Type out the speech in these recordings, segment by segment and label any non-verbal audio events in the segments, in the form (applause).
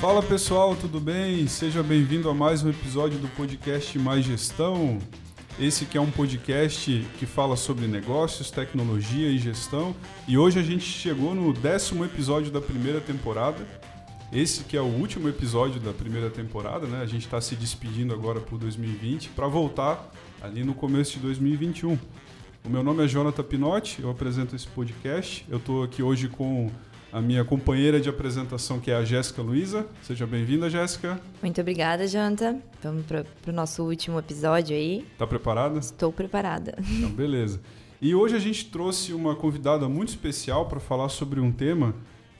Fala pessoal, tudo bem? Seja bem-vindo a mais um episódio do podcast Mais Gestão. Esse que é um podcast que fala sobre negócios, tecnologia e gestão. E hoje a gente chegou no décimo episódio da primeira temporada. Esse que é o último episódio da primeira temporada, né? A gente está se despedindo agora por 2020 para voltar ali no começo de 2021. O meu nome é Jonathan Pinotti, eu apresento esse podcast. Eu estou aqui hoje com a minha companheira de apresentação, que é a Jéssica Luiza. Seja bem-vinda, Jéssica. Muito obrigada, Janta. Vamos para o nosso último episódio aí. Tá preparada? Estou preparada. Então, beleza. E hoje a gente trouxe uma convidada muito especial para falar sobre um tema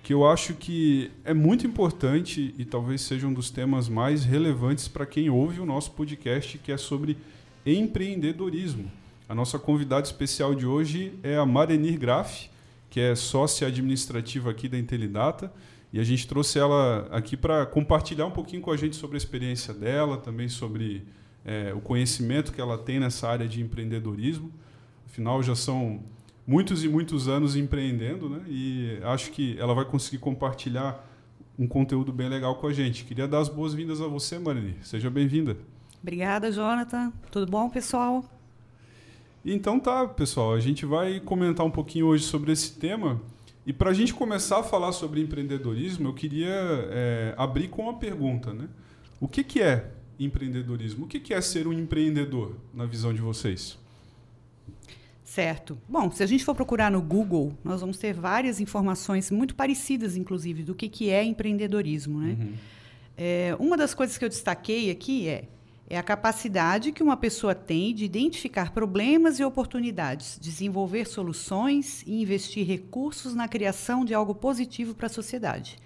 que eu acho que é muito importante e talvez seja um dos temas mais relevantes para quem ouve o nosso podcast, que é sobre empreendedorismo. A nossa convidada especial de hoje é a Marenir Graff que é sócia administrativa aqui da Intelidata. E a gente trouxe ela aqui para compartilhar um pouquinho com a gente sobre a experiência dela, também sobre é, o conhecimento que ela tem nessa área de empreendedorismo. Afinal, já são muitos e muitos anos empreendendo, né? E acho que ela vai conseguir compartilhar um conteúdo bem legal com a gente. Queria dar as boas-vindas a você, Marini. Seja bem-vinda. Obrigada, Jonathan. Tudo bom, pessoal? Então tá, pessoal, a gente vai comentar um pouquinho hoje sobre esse tema. E para a gente começar a falar sobre empreendedorismo, eu queria é, abrir com uma pergunta, né? O que, que é empreendedorismo? O que, que é ser um empreendedor, na visão de vocês? Certo. Bom, se a gente for procurar no Google, nós vamos ter várias informações muito parecidas, inclusive, do que, que é empreendedorismo, né? Uhum. É, uma das coisas que eu destaquei aqui é é a capacidade que uma pessoa tem de identificar problemas e oportunidades, desenvolver soluções e investir recursos na criação de algo positivo para a sociedade.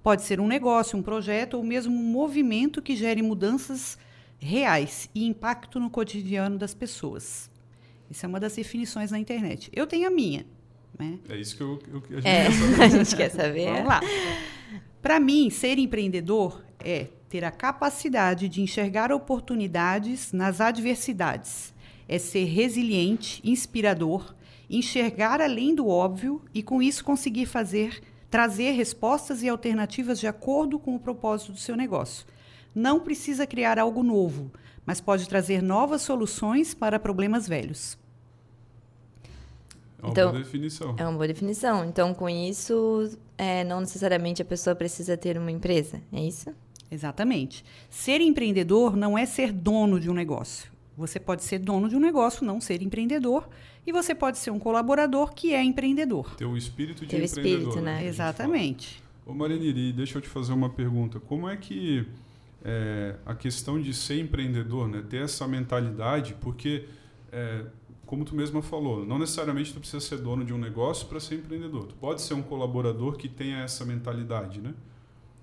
Pode ser um negócio, um projeto ou mesmo um movimento que gere mudanças reais e impacto no cotidiano das pessoas. Isso é uma das definições na internet. Eu tenho a minha. Né? É isso que eu, eu, a, gente é, (laughs) a gente quer saber. Vamos lá. Para mim, ser empreendedor é ter a capacidade de enxergar oportunidades nas adversidades. É ser resiliente, inspirador, enxergar além do óbvio e com isso conseguir fazer trazer respostas e alternativas de acordo com o propósito do seu negócio. Não precisa criar algo novo, mas pode trazer novas soluções para problemas velhos. É uma então, boa definição. É uma boa definição. Então, com isso, é, não necessariamente a pessoa precisa ter uma empresa, é isso? Exatamente. Ser empreendedor não é ser dono de um negócio. Você pode ser dono de um negócio, não ser empreendedor, e você pode ser um colaborador que é empreendedor. Ter o espírito de Ter empreendedor. Espírito, né? Exatamente. Ô Mariniri, deixa eu te fazer uma pergunta. Como é que é, a questão de ser empreendedor, né, ter essa mentalidade, porque, é, como tu mesma falou, não necessariamente tu precisa ser dono de um negócio para ser empreendedor. Tu pode ser um colaborador que tenha essa mentalidade, né?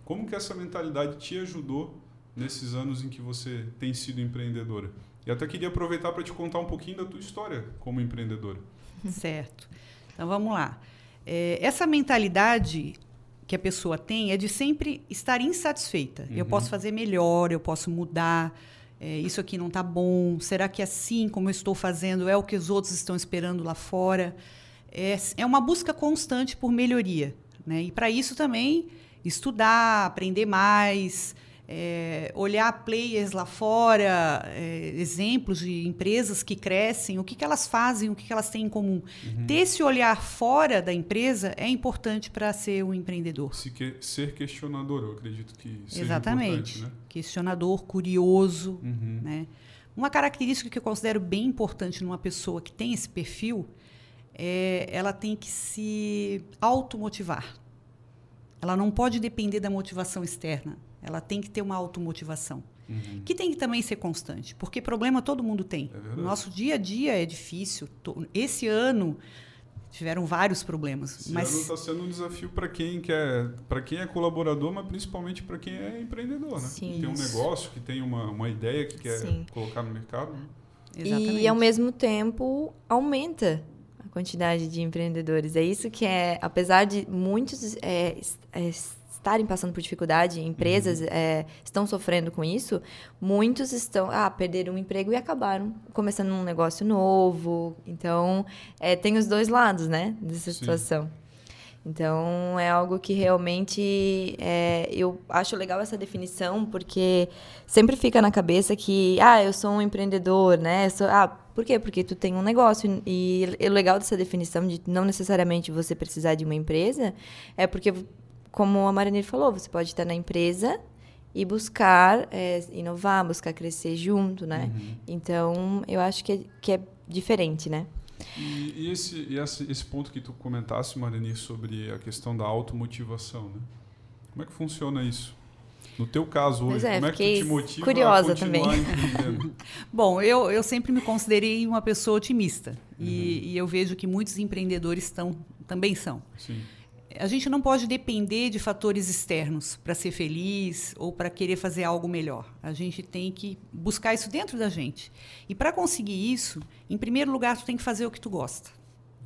Como que essa mentalidade te ajudou nesses anos em que você tem sido empreendedora? E até queria aproveitar para te contar um pouquinho da tua história como empreendedora. Certo. Então vamos lá. É, essa mentalidade que a pessoa tem é de sempre estar insatisfeita. Uhum. Eu posso fazer melhor, eu posso mudar. É, isso aqui não está bom. Será que assim como eu estou fazendo é o que os outros estão esperando lá fora? É, é uma busca constante por melhoria. Né? E para isso também estudar, aprender mais, é, olhar players lá fora, é, exemplos de empresas que crescem, o que, que elas fazem, o que, que elas têm em comum. Uhum. Ter esse olhar fora da empresa é importante para ser um empreendedor. Se que, ser questionador, eu acredito que seja Exatamente. Né? Questionador, curioso. Uhum. Né? Uma característica que eu considero bem importante numa pessoa que tem esse perfil é ela tem que se automotivar. Ela não pode depender da motivação externa. Ela tem que ter uma automotivação. Uhum. Que tem que também ser constante, porque problema todo mundo tem. É Nosso dia a dia é difícil. Esse ano tiveram vários problemas. Esse mas ano está sendo um desafio para quem quer, para quem é colaborador, mas principalmente para quem é empreendedor, né? Sim, que tem um negócio, que tem uma, uma ideia que quer Sim. colocar no mercado. Exatamente. E ao mesmo tempo aumenta quantidade de empreendedores. É isso que é, apesar de muitos é, é, estarem passando por dificuldade, empresas uhum. é, estão sofrendo com isso, muitos estão, ah, perderam um emprego e acabaram começando um negócio novo. Então, é, tem os dois lados, né, dessa Sim. situação. Então, é algo que realmente é, eu acho legal essa definição, porque sempre fica na cabeça que, ah, eu sou um empreendedor, né? Sou, ah, por quê? Porque tu tem um negócio. E o legal dessa definição de não necessariamente você precisar de uma empresa é porque, como a Marinir falou, você pode estar na empresa e buscar é, inovar, buscar crescer junto, né? Uhum. Então, eu acho que é, que é diferente, né? E, e, esse, e esse, esse, ponto que tu comentasse, Marani, sobre a questão da automotivação, né? Como é que funciona isso? No teu caso hoje, é, como é que tu te motiva curiosa a continuar também. (laughs) Bom, eu, eu sempre me considerei uma pessoa otimista. Uhum. E, e, eu vejo que muitos empreendedores estão, também são. Sim a gente não pode depender de fatores externos para ser feliz ou para querer fazer algo melhor. A gente tem que buscar isso dentro da gente. E para conseguir isso, em primeiro lugar, tu tem que fazer o que tu gosta.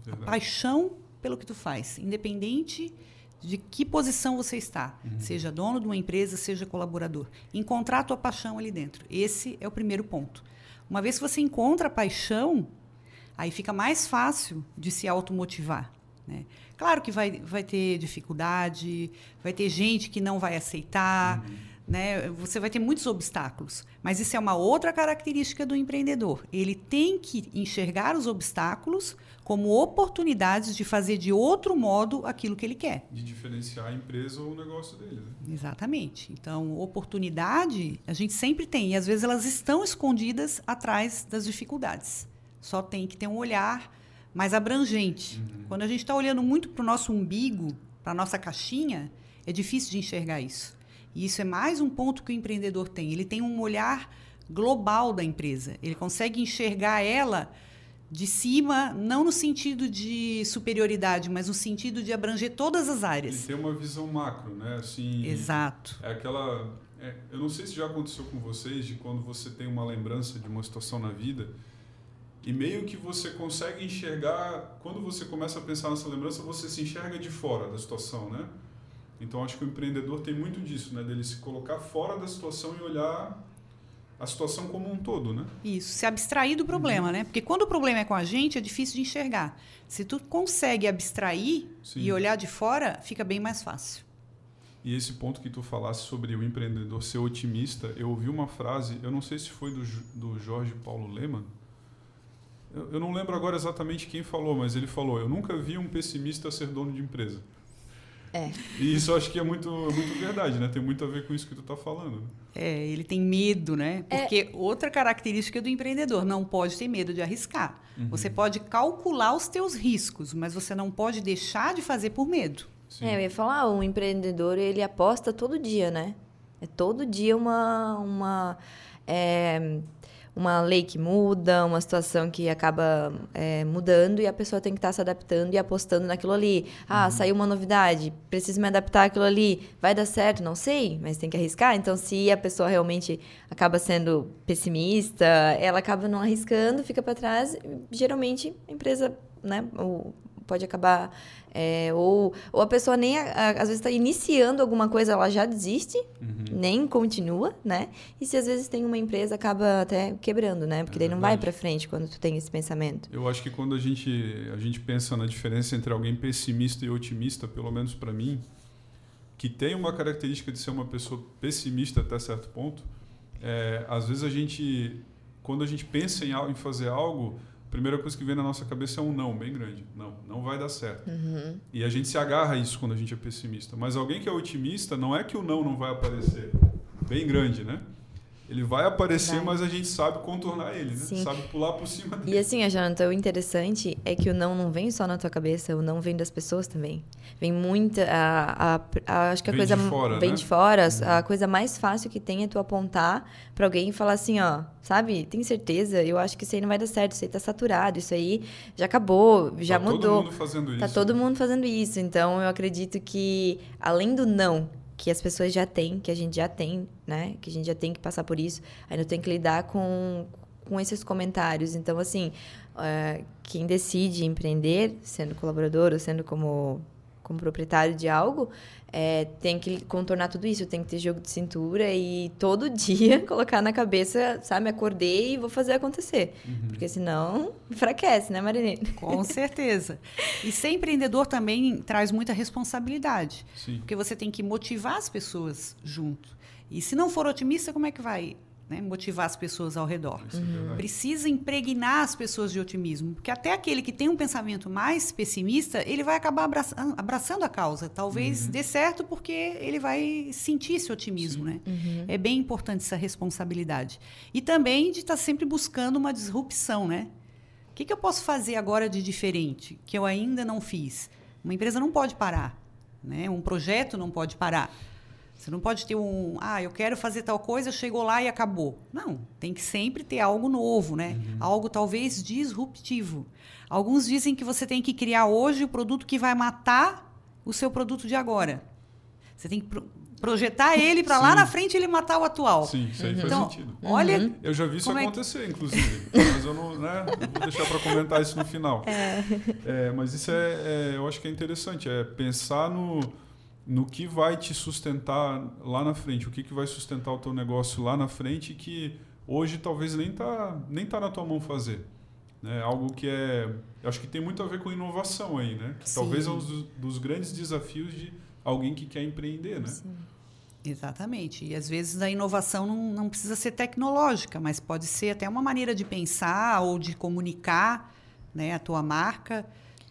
Verdade. A paixão pelo que tu faz, independente de que posição você está, uhum. seja dono de uma empresa, seja colaborador. Encontrar a tua paixão ali dentro. Esse é o primeiro ponto. Uma vez que você encontra a paixão, aí fica mais fácil de se automotivar. Né? Claro que vai, vai ter dificuldade, vai ter gente que não vai aceitar, uhum. né? você vai ter muitos obstáculos. Mas isso é uma outra característica do empreendedor. Ele tem que enxergar os obstáculos como oportunidades de fazer de outro modo aquilo que ele quer. De diferenciar a empresa ou o negócio dele. Né? Exatamente. Então, oportunidade a gente sempre tem, e às vezes elas estão escondidas atrás das dificuldades. Só tem que ter um olhar mais abrangente. Uhum. Quando a gente está olhando muito para o nosso umbigo, para a nossa caixinha, é difícil de enxergar isso. E isso é mais um ponto que o empreendedor tem. Ele tem um olhar global da empresa. Ele consegue enxergar ela de cima, não no sentido de superioridade, mas no sentido de abranger todas as áreas. Ele tem uma visão macro, né? Assim, Exato. É aquela. É, eu não sei se já aconteceu com vocês de quando você tem uma lembrança de uma situação na vida e meio que você consegue enxergar, quando você começa a pensar nessa lembrança, você se enxerga de fora da situação, né? Então acho que o empreendedor tem muito disso, né? Dele se colocar fora da situação e olhar a situação como um todo, né? Isso, se abstrair do problema, uhum. né? Porque quando o problema é com a gente, é difícil de enxergar. Se tu consegue abstrair Sim. e olhar de fora, fica bem mais fácil. E esse ponto que tu falasse sobre o empreendedor ser otimista, eu ouvi uma frase, eu não sei se foi do, do Jorge Paulo Leman, eu, eu não lembro agora exatamente quem falou, mas ele falou: Eu nunca vi um pessimista ser dono de empresa. É. E isso eu acho que é muito, muito verdade, né? Tem muito a ver com isso que tu está falando. É, ele tem medo, né? É. Porque é. outra característica do empreendedor, não pode ter medo de arriscar. Uhum. Você pode calcular os teus riscos, mas você não pode deixar de fazer por medo. Sim. É, eu ia falar, o empreendedor, ele aposta todo dia, né? É todo dia uma... uma é uma lei que muda, uma situação que acaba é, mudando e a pessoa tem que estar tá se adaptando e apostando naquilo ali. Ah, uhum. saiu uma novidade, preciso me adaptar àquilo ali. Vai dar certo? Não sei, mas tem que arriscar. Então, se a pessoa realmente acaba sendo pessimista, ela acaba não arriscando, fica para trás. Geralmente, a empresa, né, o pode acabar. É, ou, ou a pessoa nem, a, às vezes, está iniciando alguma coisa, ela já desiste, uhum. nem continua, né? E se às vezes tem uma empresa, acaba até quebrando, né? Porque é daí não vai para frente quando tu tem esse pensamento. Eu acho que quando a gente, a gente pensa na diferença entre alguém pessimista e otimista, pelo menos para mim, que tem uma característica de ser uma pessoa pessimista até certo ponto, é, às vezes a gente, quando a gente pensa em, em fazer algo primeira coisa que vem na nossa cabeça é um não bem grande. Não, não vai dar certo. Uhum. E a gente se agarra a isso quando a gente é pessimista. Mas alguém que é otimista, não é que o não não vai aparecer bem grande, né? Ele vai aparecer, vai. mas a gente sabe contornar ele, né? Sim. Sabe pular por cima dele. E assim, Jonathan, o interessante é que o não não vem só na tua cabeça, o não vem das pessoas também. Vem muita. A, a, a acho que a vem coisa. De fora, vem né? de fora. Uhum. A coisa mais fácil que tem é tu apontar para alguém e falar assim, ó, sabe, tem certeza? Eu acho que isso aí não vai dar certo, isso aí tá saturado, isso aí já acabou, já tá mudou. Tá todo mundo fazendo isso. Tá todo mundo fazendo isso. Então eu acredito que, além do não, que as pessoas já têm, que a gente já tem, né? Que a gente já tem que passar por isso. Ainda tem que lidar com, com esses comentários. Então, assim, uh, quem decide empreender, sendo colaborador ou sendo como como proprietário de algo, é, tem que contornar tudo isso, tem que ter jogo de cintura e todo (laughs) dia colocar na cabeça, sabe, acordei e vou fazer acontecer. Uhum. Porque senão (laughs) enfraquece, né, Marinene? Com (laughs) certeza. E ser empreendedor também traz muita responsabilidade. Sim. Porque você tem que motivar as pessoas junto. E se não for otimista, como é que vai né, motivar as pessoas ao redor. Uhum. Precisa impregnar as pessoas de otimismo, porque até aquele que tem um pensamento mais pessimista, ele vai acabar abraçando, abraçando a causa. Talvez uhum. dê certo porque ele vai sentir esse otimismo. Né? Uhum. É bem importante essa responsabilidade. E também de estar tá sempre buscando uma disrupção. Né? O que, que eu posso fazer agora de diferente, que eu ainda não fiz? Uma empresa não pode parar. Né? Um projeto não pode parar. Você não pode ter um, ah, eu quero fazer tal coisa, chegou lá e acabou. Não, tem que sempre ter algo novo, né? Uhum. Algo talvez disruptivo. Alguns dizem que você tem que criar hoje o produto que vai matar o seu produto de agora. Você tem que pro projetar (laughs) ele para lá na frente ele matar o atual. Sim, isso aí uhum. faz sentido. Olha, uhum. eu já vi isso é acontecer, é inclusive, mas eu não, né, eu vou deixar para comentar isso no final. (laughs) É. É, mas isso é, é, eu acho que é interessante, é pensar no no que vai te sustentar lá na frente, o que, que vai sustentar o teu negócio lá na frente que hoje talvez nem tá nem tá na tua mão fazer. Né? Algo que é, acho que tem muito a ver com inovação aí, né? Que talvez é um dos, dos, grandes desafios de alguém que quer empreender, né? Sim. Exatamente. E às vezes a inovação não, não precisa ser tecnológica, mas pode ser até uma maneira de pensar ou de comunicar né, a tua marca.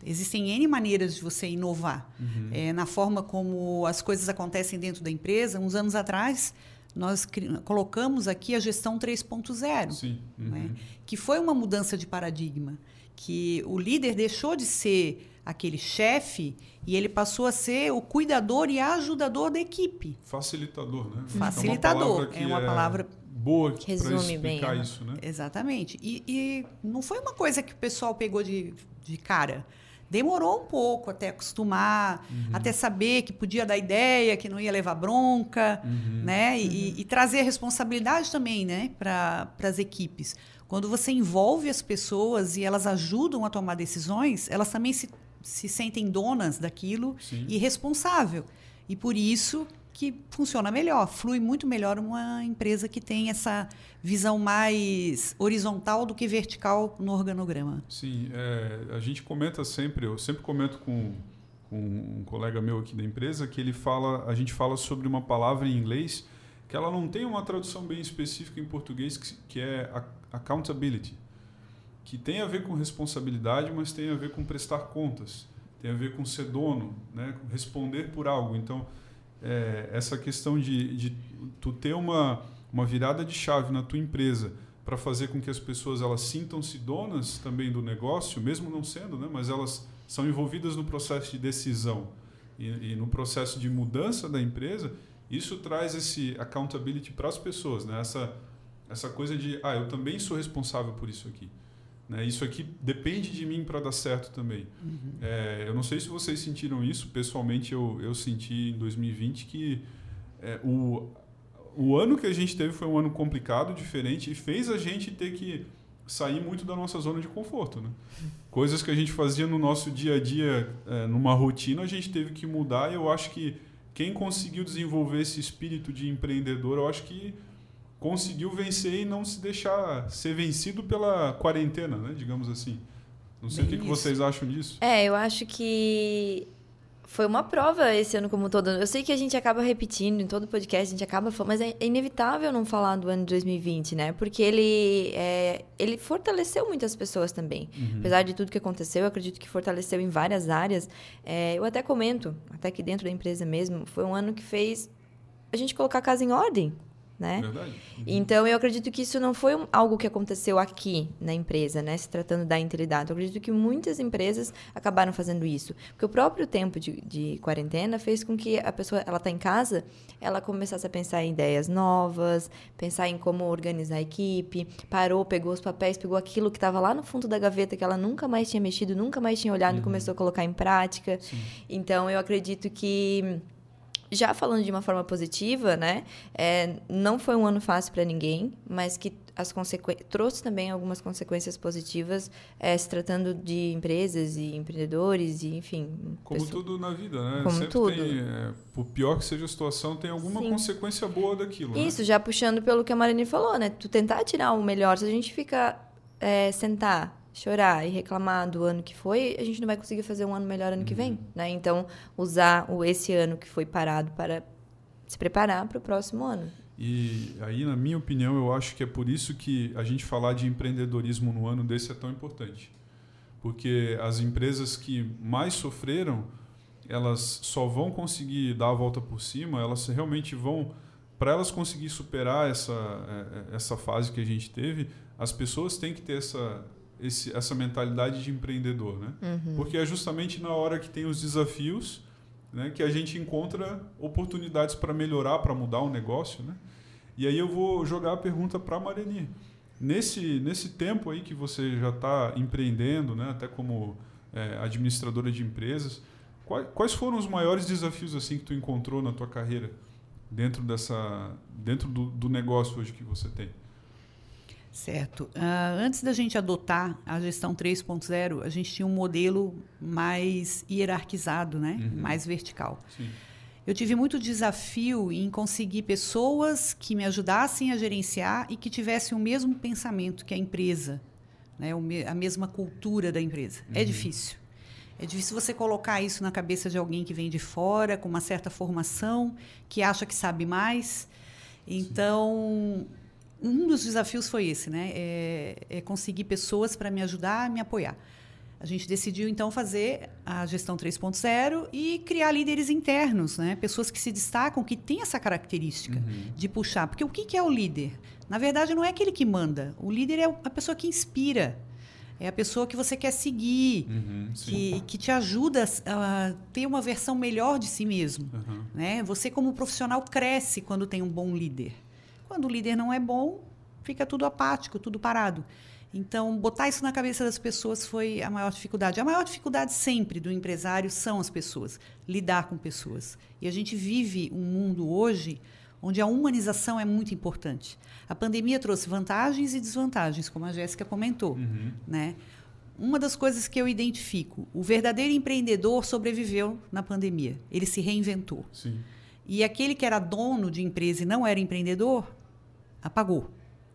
Existem N maneiras de você inovar. Uhum. É, na forma como as coisas acontecem dentro da empresa. Uns anos atrás, nós colocamos aqui a gestão 3.0, uhum. né? que foi uma mudança de paradigma. Que o líder deixou de ser aquele chefe e ele passou a ser o cuidador e ajudador da equipe. Facilitador, né? Facilitador. É uma palavra, é boa para explicar bem, né? isso, né? Exatamente. E, e, não foi uma coisa que o pessoal pegou de, de cara. Demorou um pouco até acostumar, uhum. até saber que podia dar ideia, que não ia levar bronca, uhum. né? E, uhum. e, trazer a responsabilidade também, né, para as equipes. Quando você envolve as pessoas e elas ajudam a tomar decisões, elas também se, se sentem donas daquilo Sim. e responsável. E por isso que funciona melhor, flui muito melhor uma empresa que tem essa visão mais horizontal do que vertical no organograma. Sim, é, a gente comenta sempre, eu sempre comento com, com, um colega meu aqui da empresa que ele fala, a gente fala sobre uma palavra em inglês que ela não tem uma tradução bem específica em português que, que é accountability, que tem a ver com responsabilidade, mas tem a ver com prestar contas, tem a ver com ser dono, né, responder por algo. Então é, essa questão de, de tu ter uma, uma virada de chave na tua empresa para fazer com que as pessoas elas sintam-se donas também do negócio, mesmo não sendo, né? mas elas são envolvidas no processo de decisão e, e no processo de mudança da empresa, isso traz esse accountability para as pessoas, né? essa, essa coisa de, ah, eu também sou responsável por isso aqui. Né? Isso aqui depende de mim para dar certo também. Uhum. É, eu não sei se vocês sentiram isso, pessoalmente eu, eu senti em 2020 que é, o, o ano que a gente teve foi um ano complicado, diferente, e fez a gente ter que sair muito da nossa zona de conforto. Né? Coisas que a gente fazia no nosso dia a dia, é, numa rotina, a gente teve que mudar, e eu acho que quem conseguiu desenvolver esse espírito de empreendedor, eu acho que conseguiu vencer e não se deixar ser vencido pela quarentena, né? Digamos assim. Não sei Bem o que, que, vocês acham disso. É, eu acho que foi uma prova esse ano como todo. Eu sei que a gente acaba repetindo em todo podcast, a gente acaba falando, mas é inevitável não falar do ano de 2020, né? Porque ele, é, ele fortaleceu muitas pessoas também. Uhum. Apesar de tudo que aconteceu, eu acredito que fortaleceu em várias áreas. É, eu até comento, até que dentro da empresa mesmo, foi um ano que fez a gente colocar a casa em ordem, né? Verdade. Uhum. Então, eu acredito que isso não foi um, algo que aconteceu aqui na empresa, né? Se tratando da integridade. Eu acredito que muitas empresas acabaram fazendo isso. Porque o próprio tempo de, de quarentena fez com que a pessoa, ela está em casa, ela começasse a pensar em ideias novas, pensar em como organizar a equipe, parou, pegou os papéis, pegou aquilo que estava lá no fundo da gaveta que ela nunca mais tinha mexido, nunca mais tinha olhado uhum. e começou a colocar em prática. Sim. Então, eu acredito que já falando de uma forma positiva, né? É, não foi um ano fácil para ninguém, mas que as trouxe também algumas consequências positivas, é, se tratando de empresas e empreendedores e enfim. Como pessoa... tudo na vida, né? Como Sempre tudo. Tem, é, por pior que seja a situação, tem alguma Sim. consequência boa daquilo. Né? Isso, né? já puxando pelo que a Marine falou, né? Tu tentar tirar o melhor, se a gente fica é, sentar chorar e reclamar do ano que foi, a gente não vai conseguir fazer um ano melhor ano que vem, uhum. né? Então, usar o esse ano que foi parado para se preparar para o próximo ano. E aí, na minha opinião, eu acho que é por isso que a gente falar de empreendedorismo no ano desse é tão importante. Porque as empresas que mais sofreram, elas só vão conseguir dar a volta por cima, elas realmente vão para elas conseguir superar essa, é, é, essa fase que a gente teve, as pessoas têm que ter essa, esse, essa mentalidade de empreendedor, né? Uhum. Porque é justamente na hora que tem os desafios né, que a gente encontra oportunidades para melhorar, para mudar o negócio, né? E aí eu vou jogar a pergunta para a Mareni. Nesse, nesse tempo aí que você já está empreendendo, né, até como é, administradora de empresas, quais, quais foram os maiores desafios assim que tu encontrou na tua carreira dentro dessa dentro do, do negócio hoje que você tem? Certo. Uh, antes da gente adotar a gestão 3.0, a gente tinha um modelo mais hierarquizado, né? Uhum. mais vertical. Sim. Eu tive muito desafio em conseguir pessoas que me ajudassem a gerenciar e que tivessem o mesmo pensamento que a empresa, né? a mesma cultura da empresa. É uhum. É difícil. É difícil você colocar isso na cabeça de alguém que vem de fora, com uma certa formação, que acha que sabe mais. Então, Sim um dos desafios foi esse, né? É, é conseguir pessoas para me ajudar me apoiar. A gente decidiu então fazer a gestão 3.0 e criar líderes internos, né? Pessoas que se destacam, que têm essa característica uhum. de puxar. Porque o que é o líder? Na verdade, não é aquele que manda. O líder é a pessoa que inspira. É a pessoa que você quer seguir, uhum, que, que te ajuda a ter uma versão melhor de si mesmo. Uhum. Né? Você, como profissional, cresce quando tem um bom líder. Quando o líder não é bom, fica tudo apático, tudo parado. Então, botar isso na cabeça das pessoas foi a maior dificuldade. A maior dificuldade sempre do empresário são as pessoas, lidar com pessoas. E a gente vive um mundo hoje onde a humanização é muito importante. A pandemia trouxe vantagens e desvantagens, como a Jéssica comentou, uhum. né? Uma das coisas que eu identifico, o verdadeiro empreendedor sobreviveu na pandemia. Ele se reinventou. Sim. E aquele que era dono de empresa e não era empreendedor, apagou.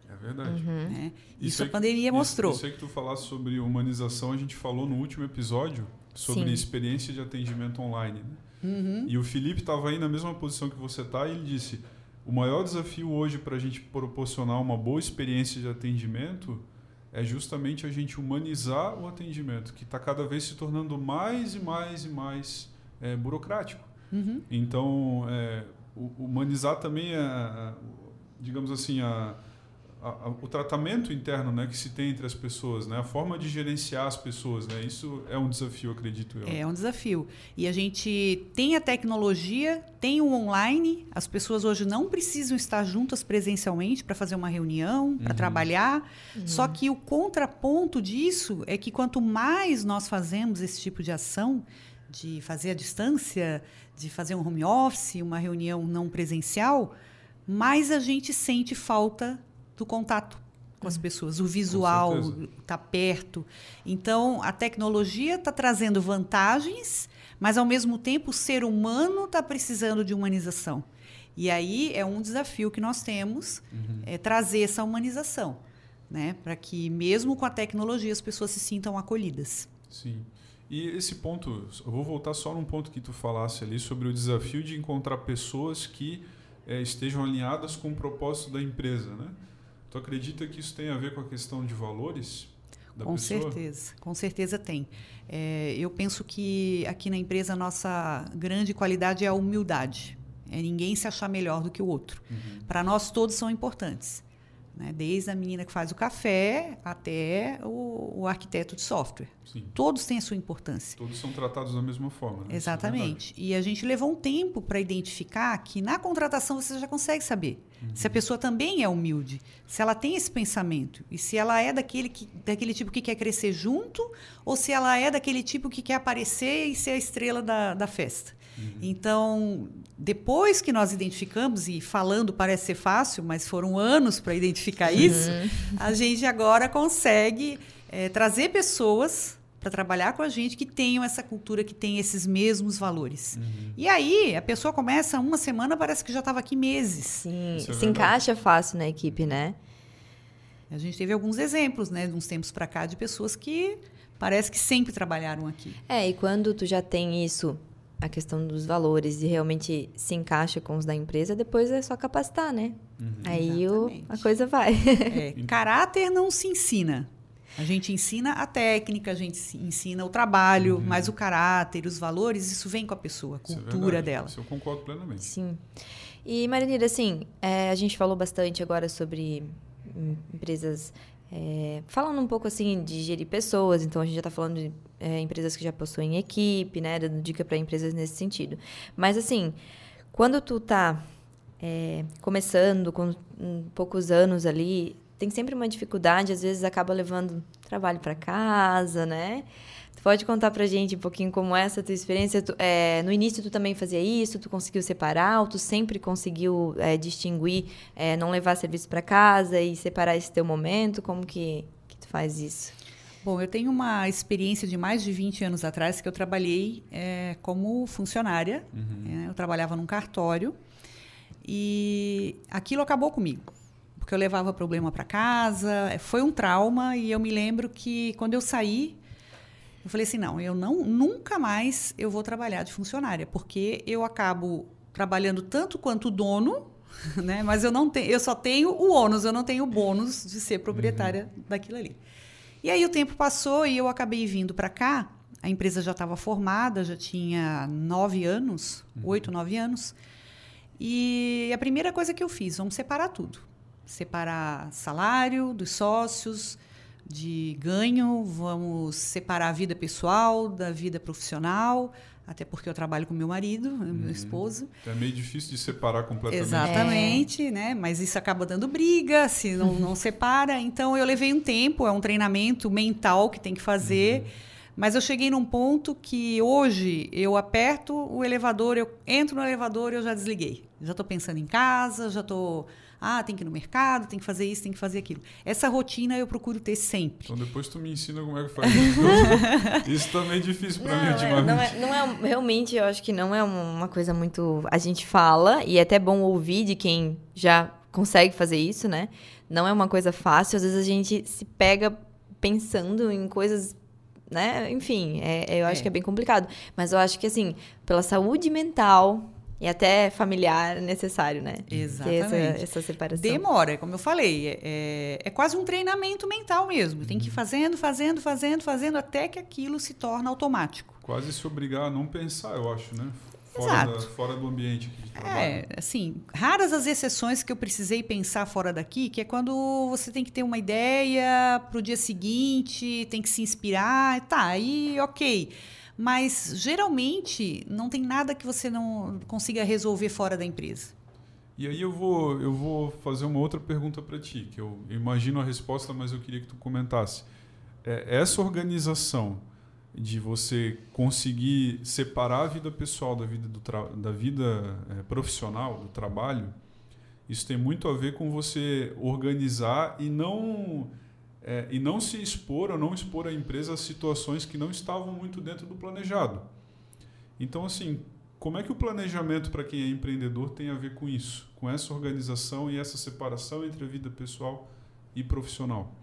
É verdade. Uhum. Né? Isso, isso a pandemia isso, mostrou. Eu sei que tu falasse sobre humanização, a gente falou no último episódio sobre Sim. experiência de atendimento online. Né? Uhum. E o Felipe estava aí na mesma posição que você está e ele disse: o maior desafio hoje para a gente proporcionar uma boa experiência de atendimento é justamente a gente humanizar o atendimento, que está cada vez se tornando mais e mais e mais é, burocrático. Uhum. Então, é, humanizar também é, digamos assim, a, a, a, o tratamento interno né, que se tem entre as pessoas, né, a forma de gerenciar as pessoas. Né, isso é um desafio, acredito eu. É um desafio. E a gente tem a tecnologia, tem o online, as pessoas hoje não precisam estar juntas presencialmente para fazer uma reunião, para uhum. trabalhar. Uhum. Só que o contraponto disso é que quanto mais nós fazemos esse tipo de ação, de fazer a distância, de fazer um home office, uma reunião não presencial, mais a gente sente falta do contato com as hum. pessoas, o visual está perto. Então, a tecnologia está trazendo vantagens, mas ao mesmo tempo o ser humano está precisando de humanização. E aí é um desafio que nós temos, uhum. é trazer essa humanização, né, para que mesmo com a tecnologia as pessoas se sintam acolhidas. Sim. E esse ponto, eu vou voltar só num ponto que tu falasse ali sobre o desafio de encontrar pessoas que é, estejam alinhadas com o propósito da empresa, né? Tu acredita que isso tem a ver com a questão de valores? Da com pessoa? certeza, com certeza tem. É, eu penso que aqui na empresa a nossa grande qualidade é a humildade. É ninguém se achar melhor do que o outro. Uhum. Para nós todos são importantes. Né? Desde a menina que faz o café até o, o arquiteto de software. Sim. Todos têm a sua importância. Todos são tratados da mesma forma. Né? É Exatamente. É e a gente levou um tempo para identificar que na contratação você já consegue saber uhum. se a pessoa também é humilde, se ela tem esse pensamento e se ela é daquele, que, daquele tipo que quer crescer junto ou se ela é daquele tipo que quer aparecer e ser a estrela da, da festa. Uhum. Então, Depois que nós identificamos, e falando parece ser fácil, mas foram anos para identificar isso, uhum. a gente agora consegue é, trazer pessoas para trabalhar com a gente que tenham essa cultura, que tem esses mesmos valores. Uhum. E aí, a pessoa começa uma semana, parece que já estava aqui meses. Sim, é se encaixa fácil na equipe, né? A gente teve alguns exemplos, né, de uns tempos para cá, de pessoas que parece que sempre trabalharam aqui. É, e quando tu já tem isso a questão dos valores e realmente se encaixa com os da empresa, depois é só capacitar, né? Uhum. Aí o, a coisa vai. (laughs) É, caráter não se ensina. A gente ensina a técnica, a gente ensina o trabalho, uhum. mas o caráter, os valores, isso vem com a pessoa, a é cultura é dela. Isso eu concordo plenamente. Sim. E, Marinira, assim, é, a gente falou bastante agora sobre empresas é, falando um pouco assim de gerir pessoas, então a gente já está falando de é, empresas que já possuem equipe, né? Dando dica para empresas nesse sentido. Mas assim, quando tu tá é, começando com poucos anos ali, tem sempre uma dificuldade, às vezes acaba levando trabalho para casa, né? Pode contar pra gente um pouquinho como é essa tua experiência? Tu, é, no início tu também fazia isso? Tu conseguiu separar? Ou tu sempre conseguiu é, distinguir, é, não levar serviço para casa e separar esse teu momento? Como que, que tu faz isso? Bom, eu tenho uma experiência de mais de 20 anos atrás que eu trabalhei é, como funcionária. Uhum. É, eu trabalhava num cartório e aquilo acabou comigo porque eu levava problema para casa, é, foi um trauma e eu me lembro que quando eu saí eu falei assim, não, eu não nunca mais eu vou trabalhar de funcionária, porque eu acabo trabalhando tanto quanto o dono, (laughs) né? Mas eu não tenho, eu só tenho o ônus, eu não tenho o bônus de ser proprietária uhum. daquilo ali. E aí o tempo passou e eu acabei vindo para cá. A empresa já estava formada, já tinha nove anos, uhum. oito, nove anos. E a primeira coisa que eu fiz, vamos separar tudo. Separar salário dos sócios, de ganho, vamos separar a vida pessoal da vida profissional, até porque eu trabalho com meu marido, uhum. meu esposo. É meio difícil de separar completamente. Exatamente, é. né? Mas isso acaba dando briga se não, (laughs) não separa. Então eu levei um tempo, é um treinamento mental que tem que fazer. Uhum. Mas eu cheguei num ponto que hoje eu aperto o elevador, eu entro no elevador e eu já desliguei. Já estou pensando em casa, já estou ah, tem que ir no mercado, tem que fazer isso, tem que fazer aquilo. Essa rotina eu procuro ter sempre. Então depois tu me ensina como é que faz isso. (laughs) isso também é difícil para mim ultimamente. Não é, não é, realmente, eu acho que não é uma coisa muito... A gente fala, e é até bom ouvir de quem já consegue fazer isso, né? Não é uma coisa fácil. Às vezes a gente se pega pensando em coisas né? Enfim, é, eu acho é. que é bem complicado. Mas eu acho que, assim, pela saúde mental, e até familiar necessário, né? Exatamente. Essa, essa, separação. Demora, como eu falei, é, é, é, quase um treinamento mental mesmo. Tem que ir uhum. fazendo, fazendo, fazendo, fazendo, até que aquilo se torna automático. Quase se obrigar a não pensar, eu acho, né? Fora, da, fora do ambiente de trabalho. É, assim, raras as exceções que eu precisei pensar fora daqui, que é quando você tem que ter uma ideia para o dia seguinte, tem que se inspirar, tá, aí ok. Mas geralmente não tem nada que você não consiga resolver fora da empresa. E aí eu vou, eu vou fazer uma outra pergunta para ti, que eu imagino a resposta, mas eu queria que tu comentasse. É, essa organização de você conseguir separar a vida pessoal da vida, do da vida é, profissional, do trabalho, isso tem muito a ver com você organizar e não é, e não se expor ou não expor a empresa a situações que não estavam muito dentro do planejado. Então, assim, como é que o planejamento para quem é empreendedor tem a ver com isso, com essa organização e essa separação entre a vida pessoal e profissional?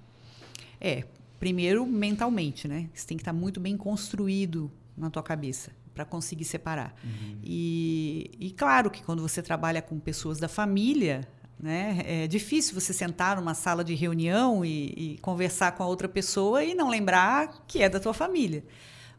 É, primeiro mentalmente, né? Isso tem que estar muito bem construído na tua cabeça para conseguir separar. Uhum. E, e claro que quando você trabalha com pessoas da família, né? É difícil você sentar numa sala de reunião e, e, conversar com a outra pessoa e não lembrar que é da tua família.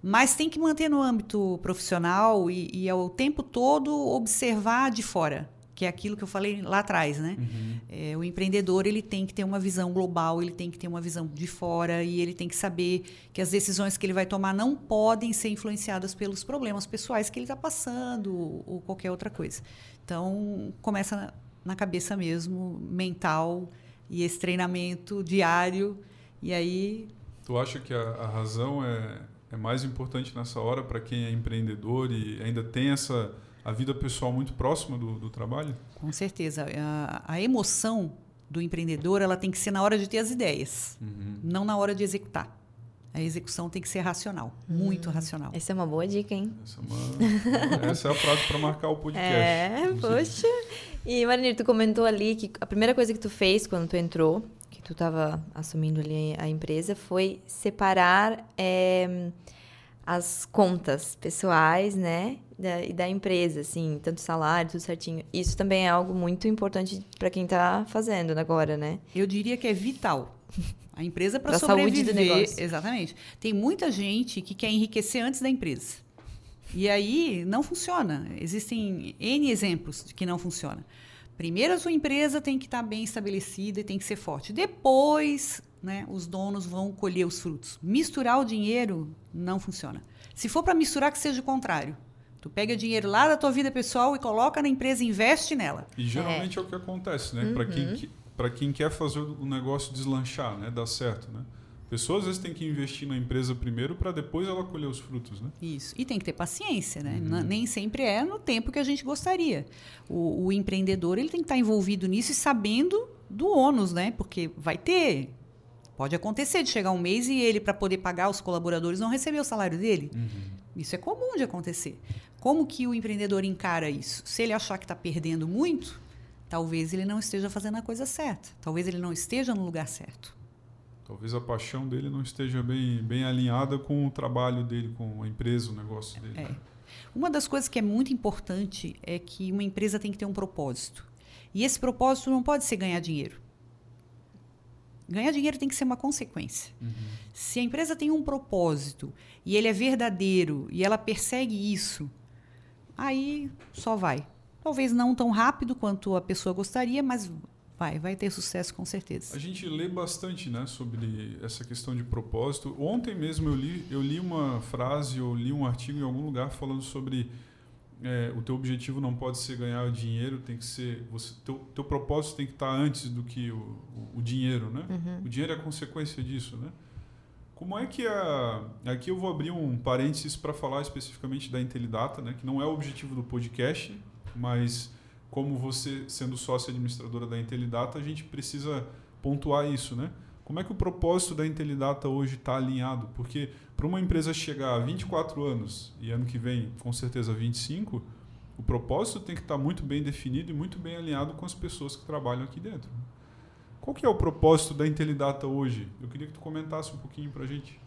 Mas tem que manter no âmbito profissional e, e ao tempo todo observar de fora, que é aquilo que eu falei lá atrás, né? Uhum. É, o empreendedor ele tem que ter uma visão global, ele tem que ter uma visão de fora e ele tem que saber que as decisões que ele vai tomar não podem ser influenciadas pelos problemas pessoais que ele está passando ou qualquer outra coisa. Então começa na cabeça mesmo, mental e esse treinamento diário. E aí. Tu acha que a, a razão é, é mais importante nessa hora para quem é empreendedor e ainda tem essa a vida pessoal muito próxima do, do trabalho? Com certeza. A, a, emoção do empreendedor ela tem que ser na hora de ter as ideias, uhum. não na hora de executar. A execução tem que ser racional, hum, muito racional. Essa é uma boa dica, hein? Essa é, uma, essa é a frase para marcar o (laughs) podcast. É, poxa. E, Marinir, tu comentou ali que a primeira coisa que tu fez quando tu entrou, que tu estava assumindo ali a empresa, foi separar é, as contas pessoais, né? Da, e da empresa, assim, tanto salário, tudo certinho. Isso também é algo muito importante para quem está fazendo agora, né? Eu diria que é vital. (laughs) A empresa para sobreviver. Saúde do negócio. Exatamente. Tem muita gente que quer enriquecer antes da empresa. E aí não funciona. Existem N exemplos de que não funciona. Primeiro a sua empresa tem que estar bem estabelecida e tem que ser forte. Depois, né, os donos vão colher os frutos. Misturar o dinheiro não funciona. Se for para misturar, que seja o contrário. Tu pega dinheiro lá da tua vida pessoal e coloca na empresa e investe nela. E geralmente é, é o que acontece, né? Uhum. Para quem, para quem quer fazer o negócio deslanchar, né, dar certo, né? Pessoas às vezes têm que investir na empresa primeiro para depois ela colher os frutos, né? Isso. E tem que ter paciência, né? Uhum. Nem sempre é no tempo que a gente gostaria. O, o, empreendedor ele tem que estar envolvido nisso e sabendo do ônus, né? Porque vai ter. Pode acontecer de chegar um mês e ele, para poder pagar os colaboradores, não receber o salário dele. Uhum. Isso é comum de acontecer. Como que o empreendedor encara isso? Se ele achar que está perdendo muito, talvez ele não esteja fazendo a coisa certa. Talvez ele não esteja no lugar certo. Talvez a paixão dele não esteja bem, bem alinhada com o trabalho dele, com a empresa, o negócio dele. É. Uma das coisas que é muito importante é que uma empresa tem que ter um propósito. E esse propósito não pode ser ganhar dinheiro. Ganhar dinheiro tem que ser uma consequência. Uhum. Se a empresa tem um propósito e ele é verdadeiro e ela persegue isso, aí só vai. Talvez não tão rápido quanto a pessoa gostaria, mas vai, vai ter sucesso com certeza. A gente lê bastante, né, sobre essa questão de propósito. Ontem mesmo eu li, eu li uma frase, eu li um artigo em algum lugar falando sobre é, o teu objetivo não pode ser ganhar dinheiro, tem que ser você, teu, teu propósito tem que estar antes do que o, o, o dinheiro, né? Uhum. O dinheiro é a consequência disso, né? Como é que a. Aqui eu vou abrir um parênteses para falar especificamente da Intelidata, né? que não é o objetivo do podcast, mas como você, sendo sócia administradora da Intelidata, a gente precisa pontuar isso, né? Como é que o propósito da Intelidata hoje está alinhado? Porque para uma empresa chegar a 24 anos e ano que vem, com certeza, 25, o propósito tem que estar tá muito bem definido e muito bem alinhado com as pessoas que trabalham aqui dentro. Qual que é o propósito da Intelidata hoje? Eu queria que tu comentasse um pouquinho para a gente.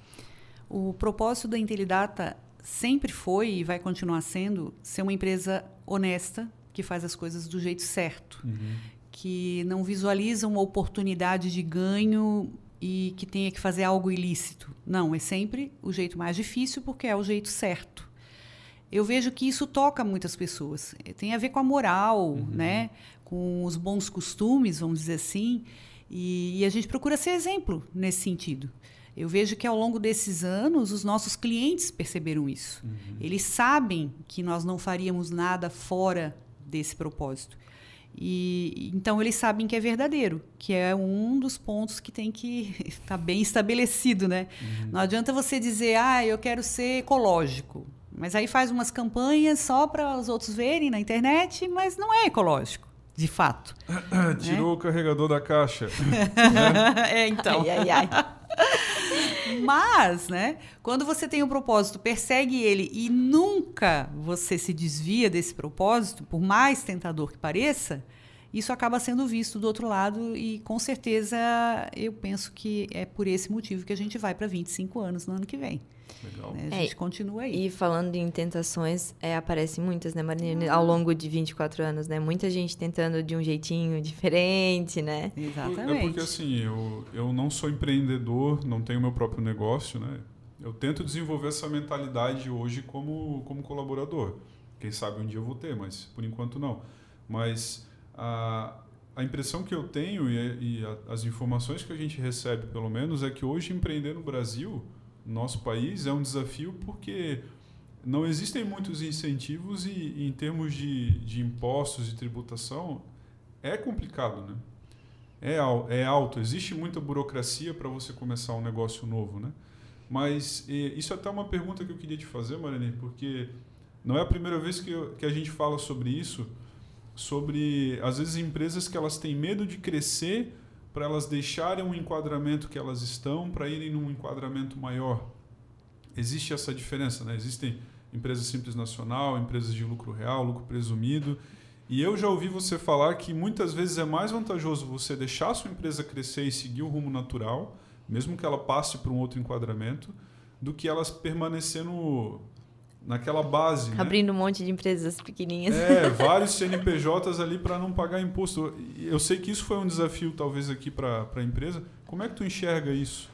O propósito da Intelidata sempre foi e vai continuar sendo ser uma empresa honesta, que faz as coisas do jeito certo, uhum. que não visualiza uma oportunidade de ganho e que tenha que fazer algo ilícito. Não, é sempre o jeito mais difícil porque é o jeito certo. Eu vejo que isso toca muitas pessoas. Tem a ver com a moral, uhum. né? com os bons costumes, vamos dizer assim. E, e a gente procura ser exemplo nesse sentido. Eu vejo que ao longo desses anos os nossos clientes perceberam isso. Uhum. Eles sabem que nós não faríamos nada fora desse propósito. E então eles sabem que é verdadeiro, que é um dos pontos que tem que estar (laughs) tá bem estabelecido, né? Uhum. Não adianta você dizer, ah, eu quero ser ecológico, mas aí faz umas campanhas só para os outros verem na internet, mas não é ecológico, de fato. (coughs) Tirou né? o carregador da caixa. (laughs) é, então. Ai, ai, ai. (laughs) Mas, né, quando você tem um propósito, persegue ele e nunca você se desvia desse propósito, por mais tentador que pareça, isso acaba sendo visto do outro lado e com certeza eu penso que é por esse motivo que a gente vai para 25 anos no ano que vem. Legal. Né? A gente é, continua aí. E falando em tentações, é, aparecem muitas, né, Marina? Ao longo de 24 anos, né? Muita gente tentando de um jeitinho diferente, né? Exatamente. É porque assim, eu, eu não sou empreendedor, não tenho meu próprio negócio, né? Eu tento desenvolver essa mentalidade hoje como, como colaborador. Quem sabe um dia eu vou ter, mas por enquanto não. Mas a, a impressão que eu tenho e, e a, as informações que a gente recebe, pelo menos, é que hoje empreender no Brasil nosso país é um desafio porque não existem muitos incentivos e, em termos de, de impostos e tributação é complicado, né? É, é alto, existe muita burocracia para você começar um negócio novo, né? Mas isso é até uma pergunta que eu queria te fazer, Marane, porque não é a primeira vez que, eu, que a gente fala sobre isso, sobre às vezes empresas que elas têm medo de crescer para elas deixarem um enquadramento que elas estão para irem num enquadramento maior. Existe essa diferença, né? Existem empresas simples nacional, empresas de lucro real, lucro presumido. E eu já ouvi você falar que muitas vezes é mais vantajoso você deixar a sua empresa crescer e seguir o rumo natural, mesmo que ela passe por um outro enquadramento, do que elas permanecer no, naquela base. Né? Abrindo né? um monte de empresas pequenininhas. É, (laughs) vários CNPJs ali para não pagar imposto. Eu sei que isso foi um desafio, talvez, aqui para a empresa. Como é que tu enxerga isso?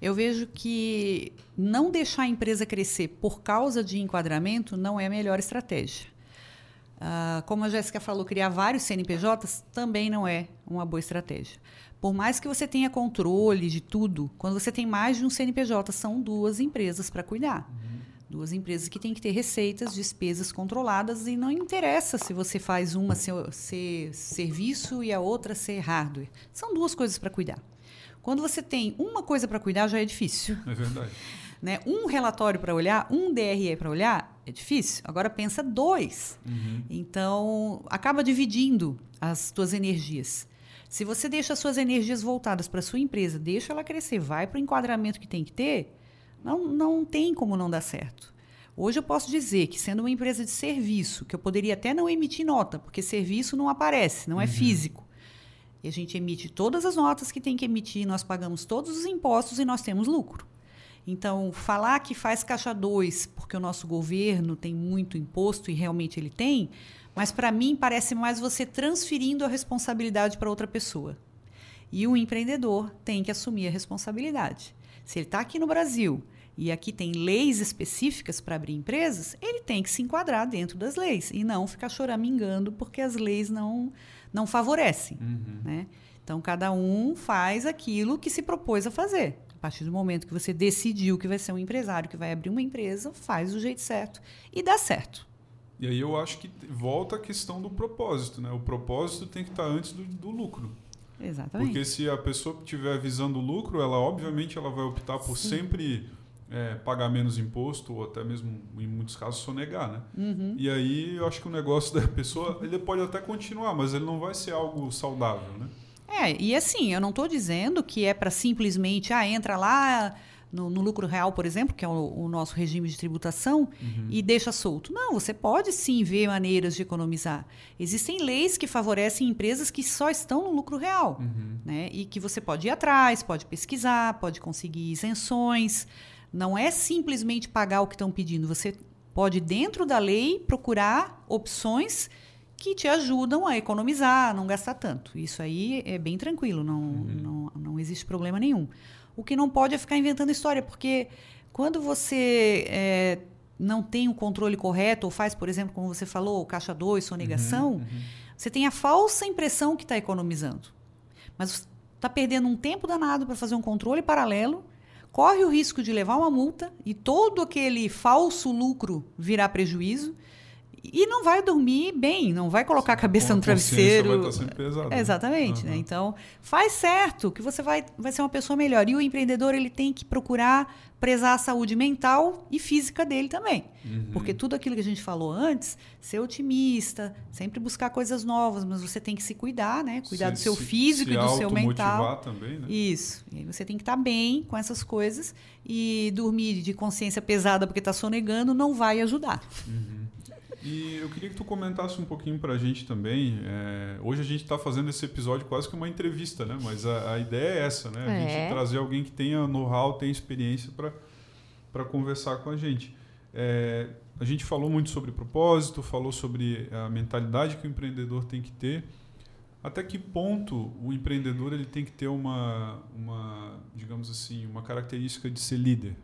Eu vejo que não deixar a empresa crescer por causa de enquadramento não é a melhor estratégia. Uh, como a Jéssica falou, criar vários CNPJs também não é uma boa estratégia. Por mais que você tenha controle de tudo, quando você tem mais de um CNPJ, são duas empresas para cuidar. Uhum. Duas empresas que têm que ter receitas, despesas controladas e não interessa se você faz uma ser, ser serviço e a outra ser hardware. São duas coisas para cuidar. Quando você tem uma coisa para cuidar, já é difícil. É verdade. (laughs) Né? Um relatório para olhar, um DRE para olhar, é difícil. Agora pensa dois. Uhum. Então, acaba dividindo as tuas energias. Se você deixa as suas energias voltadas para a sua empresa, deixa ela crescer, vai para o enquadramento que tem que ter, não, não tem como não dar certo. Hoje eu posso dizer que, sendo uma empresa de serviço, que eu poderia até não emitir nota, porque serviço não aparece, não é uhum. físico. E a gente emite todas as notas que tem que emitir, nós pagamos todos os impostos e nós temos lucro. Então, falar que faz caixa 2 porque o nosso governo tem muito imposto e realmente ele tem, mas para mim parece mais você transferindo a responsabilidade para outra pessoa. E o empreendedor tem que assumir a responsabilidade. Se ele está aqui no Brasil e aqui tem leis específicas para abrir empresas, ele tem que se enquadrar dentro das leis e não ficar choramingando porque as leis não, não favorecem. Uhum. Né? Então, cada um faz aquilo que se propôs a fazer. A partir do momento que você decidiu que vai ser um empresário, que vai abrir uma empresa, faz do jeito certo e dá certo. E aí eu acho que volta a questão do propósito. Né? O propósito tem que estar antes do, do lucro. Exatamente. Porque se a pessoa estiver visando o lucro, ela obviamente ela vai optar por Sim. sempre é, pagar menos imposto ou até mesmo, em muitos casos, sonegar, né? Uhum. E aí eu acho que o negócio (laughs) da pessoa, ele pode até continuar, mas ele não vai ser algo saudável, né? É, e assim, eu não estou dizendo que é para simplesmente, ah, entra lá no, no, lucro real, por exemplo, que é o, o nosso regime de tributação, uhum. e deixa solto. Não, você pode sim ver maneiras de economizar. Existem leis que favorecem empresas que só estão no lucro real, uhum. né? E que você pode ir atrás, pode pesquisar, pode conseguir isenções. Não é simplesmente pagar o que estão pedindo. Você pode, dentro da lei, procurar opções que te ajudam a economizar, não gastar tanto. Isso aí é bem tranquilo, não, uhum. não, não existe problema nenhum. O que não pode é ficar inventando história, porque quando você é, não tem o controle correto, ou faz, por exemplo, como você falou, caixa 2, sonegação, uhum, uhum. você tem a falsa impressão que está economizando. Mas está perdendo um tempo danado para fazer um controle paralelo corre o risco de levar uma multa e todo aquele falso lucro virar prejuízo e não vai dormir bem, não vai colocar a cabeça no travesseiro. Vai estar sempre pesado, né? Exatamente, uhum. né? Então, faz certo, que você vai, vai ser uma pessoa melhor. E o empreendedor ele tem que procurar prezar a saúde mental e física dele também. Uhum. Porque tudo aquilo que a gente falou antes, ser otimista, sempre buscar coisas novas, mas você tem que se cuidar, né? Cuidar se, do seu físico se, e do seu mental. também, né? Isso. E aí você tem que estar bem com essas coisas e dormir de consciência pesada porque está sonegando não vai ajudar. Uhum. E eu queria que tu comentasse um pouquinho para a gente também. É, hoje a gente está fazendo esse episódio quase que uma entrevista, né? Mas a, a ideia é essa, né? A é. gente trazer alguém que tenha know-how, tenha experiência para conversar com a gente. É, a gente falou muito sobre propósito, falou sobre a mentalidade que o empreendedor tem que ter. Até que ponto o empreendedor ele tem que ter uma, uma digamos assim, uma característica de ser líder?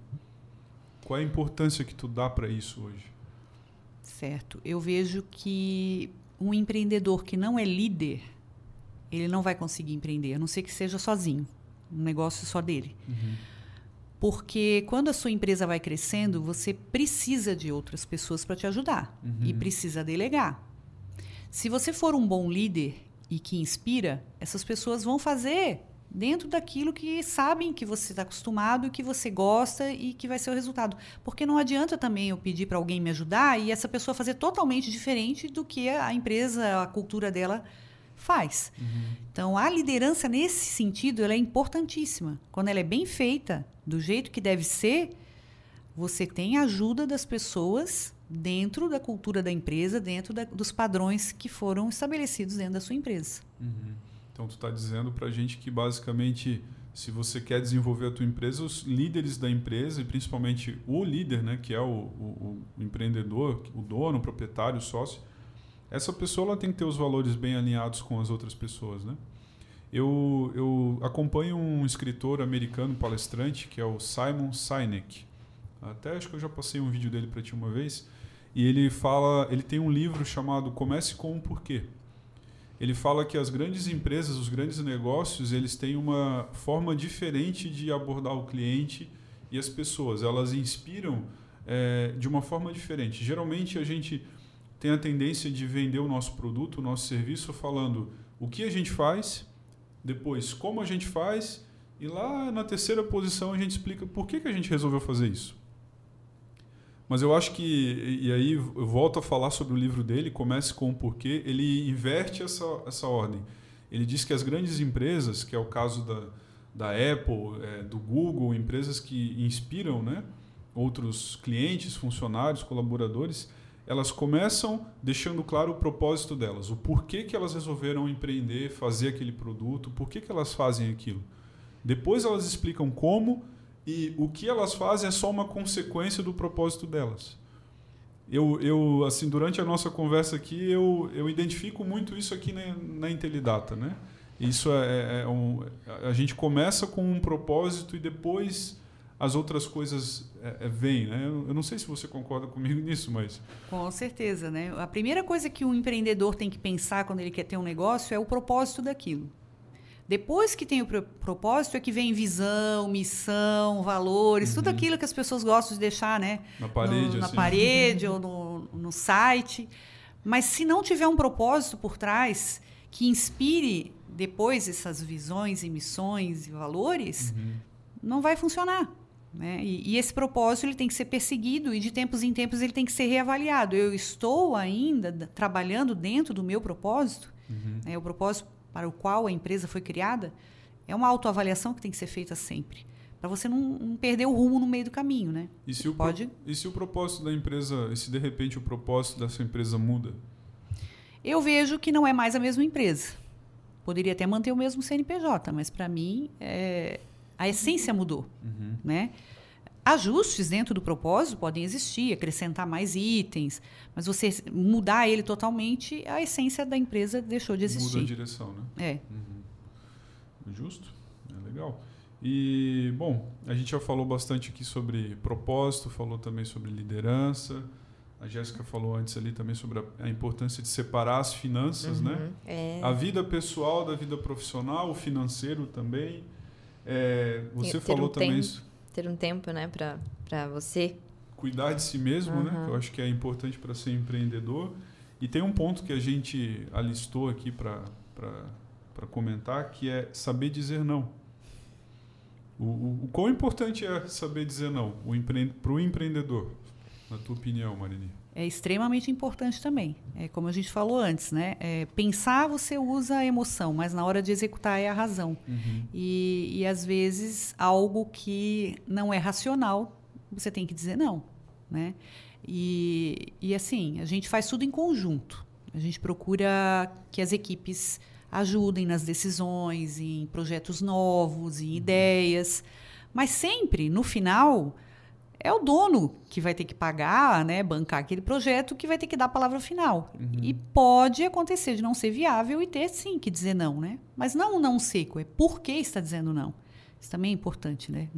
Qual é a importância que tu dá para isso hoje? Certo. Eu vejo que um empreendedor que não é líder, ele não vai conseguir empreender, a não ser que seja sozinho, um negócio só dele. Uhum. Porque quando a sua empresa vai crescendo, você precisa de outras pessoas para te ajudar uhum. e precisa delegar. Se você for um bom líder e que inspira, essas pessoas vão fazer dentro daquilo que sabem que você está acostumado, que você gosta e que vai ser o resultado. Porque não adianta também eu pedir para alguém me ajudar e essa pessoa fazer totalmente diferente do que a empresa, a cultura dela faz. Uhum. Então, a liderança nesse sentido, ela é importantíssima. Quando ela é bem feita, do jeito que deve ser, você tem a ajuda das pessoas dentro da cultura da empresa, dentro da, dos padrões que foram estabelecidos dentro da sua empresa. Uhum. Então, tu está dizendo para a gente que, basicamente, se você quer desenvolver a tua empresa, os líderes da empresa, e principalmente o líder, né, que é o, o, o empreendedor, o dono, o proprietário, o sócio, essa pessoa ela tem que ter os valores bem alinhados com as outras pessoas, né? Eu, eu acompanho um escritor americano palestrante que é o Simon Sinek. Até acho que eu já passei um vídeo dele para ti uma vez. E ele fala, ele tem um livro chamado Comece com um Porquê ele fala que as grandes empresas, os grandes negócios, eles têm uma forma diferente de abordar o cliente e as pessoas. Elas inspiram é, de uma forma diferente. Geralmente a gente tem a tendência de vender o nosso produto, o nosso serviço, falando o que a gente faz, depois como a gente faz, e lá na terceira posição a gente explica por que, que a gente resolveu fazer isso. Mas eu acho que, e aí eu volto a falar sobre o livro dele, Comece com o Porquê, ele inverte essa, essa ordem. Ele diz que as grandes empresas, que é o caso da, da Apple, é, do Google, empresas que inspiram né, outros clientes, funcionários, colaboradores, elas começam deixando claro o propósito delas, o porquê que elas resolveram empreender, fazer aquele produto, por que elas fazem aquilo. Depois elas explicam como e o que elas fazem é só uma consequência do propósito delas. Eu, eu assim, durante a nossa conversa aqui, eu, eu identifico muito isso aqui na, na Intelidata, né? Isso é, é, é um, a gente começa com um propósito e depois as outras coisas é, é, vêm, né? Eu não sei se você concorda comigo (laughs) nisso, mas com certeza, né? A primeira coisa que um empreendedor tem que pensar quando ele quer ter um negócio é o propósito daquilo. Depois que tem o propósito é que vem visão, missão, valores, uhum. tudo aquilo que as pessoas gostam de deixar, né? Na parede, no, na assim. parede (laughs) ou no, no site. Mas se não tiver um propósito por trás que inspire depois essas visões e missões e valores, uhum. não vai funcionar. Né? E, e, esse propósito ele tem que ser perseguido e de tempos em tempos ele tem que ser reavaliado. Eu estou ainda trabalhando dentro do meu propósito. Uhum. Né? O propósito para o qual a empresa foi criada, é uma autoavaliação que tem que ser feita sempre. Para você não, não, perder o rumo no meio do caminho, né? E se, o Pode... Pro, e se o propósito da empresa, e se de repente o propósito dessa empresa muda? Eu vejo que não é mais a mesma empresa. Poderia até manter o mesmo CNPJ, mas para mim é, a essência mudou, uhum. né? Ajustes dentro do propósito podem existir, acrescentar mais itens, mas você mudar ele totalmente, a essência da empresa deixou de existir. Muda a direção, né? É. Uhum. Justo, é legal. E, bom, a gente já falou bastante aqui sobre propósito, falou também sobre liderança. A Jéssica falou antes ali também sobre a, a importância de separar as finanças, né? uhum. né? É. A vida pessoal da vida profissional, o financeiro também. É, você falou um também tempo, isso. Ter um tempo, né, para você cuidar de si mesmo, uhum. né? Que eu acho que é importante para ser empreendedor. E tem um ponto que a gente alistou aqui para comentar, que é saber dizer não. O, o, o quão importante é saber dizer não para o empreendedor, na tua opinião, Marini? É extremamente importante também. É como a gente falou antes, né? É, pensar você usa a emoção, mas na hora de executar é a razão. Uhum. E, e às vezes algo que não é racional você tem que dizer não, né? E, e assim, a gente faz tudo em conjunto. A gente procura que as equipes ajudem nas decisões, em projetos novos, em uhum. ideias, mas sempre, no final, é o dono que vai ter que pagar, né, bancar aquele projeto, que vai ter que dar a palavra final. Uhum. E pode acontecer de não ser viável e ter sim que dizer não, né? Mas não um não seco, é por que está dizendo não. Isso também é importante, né?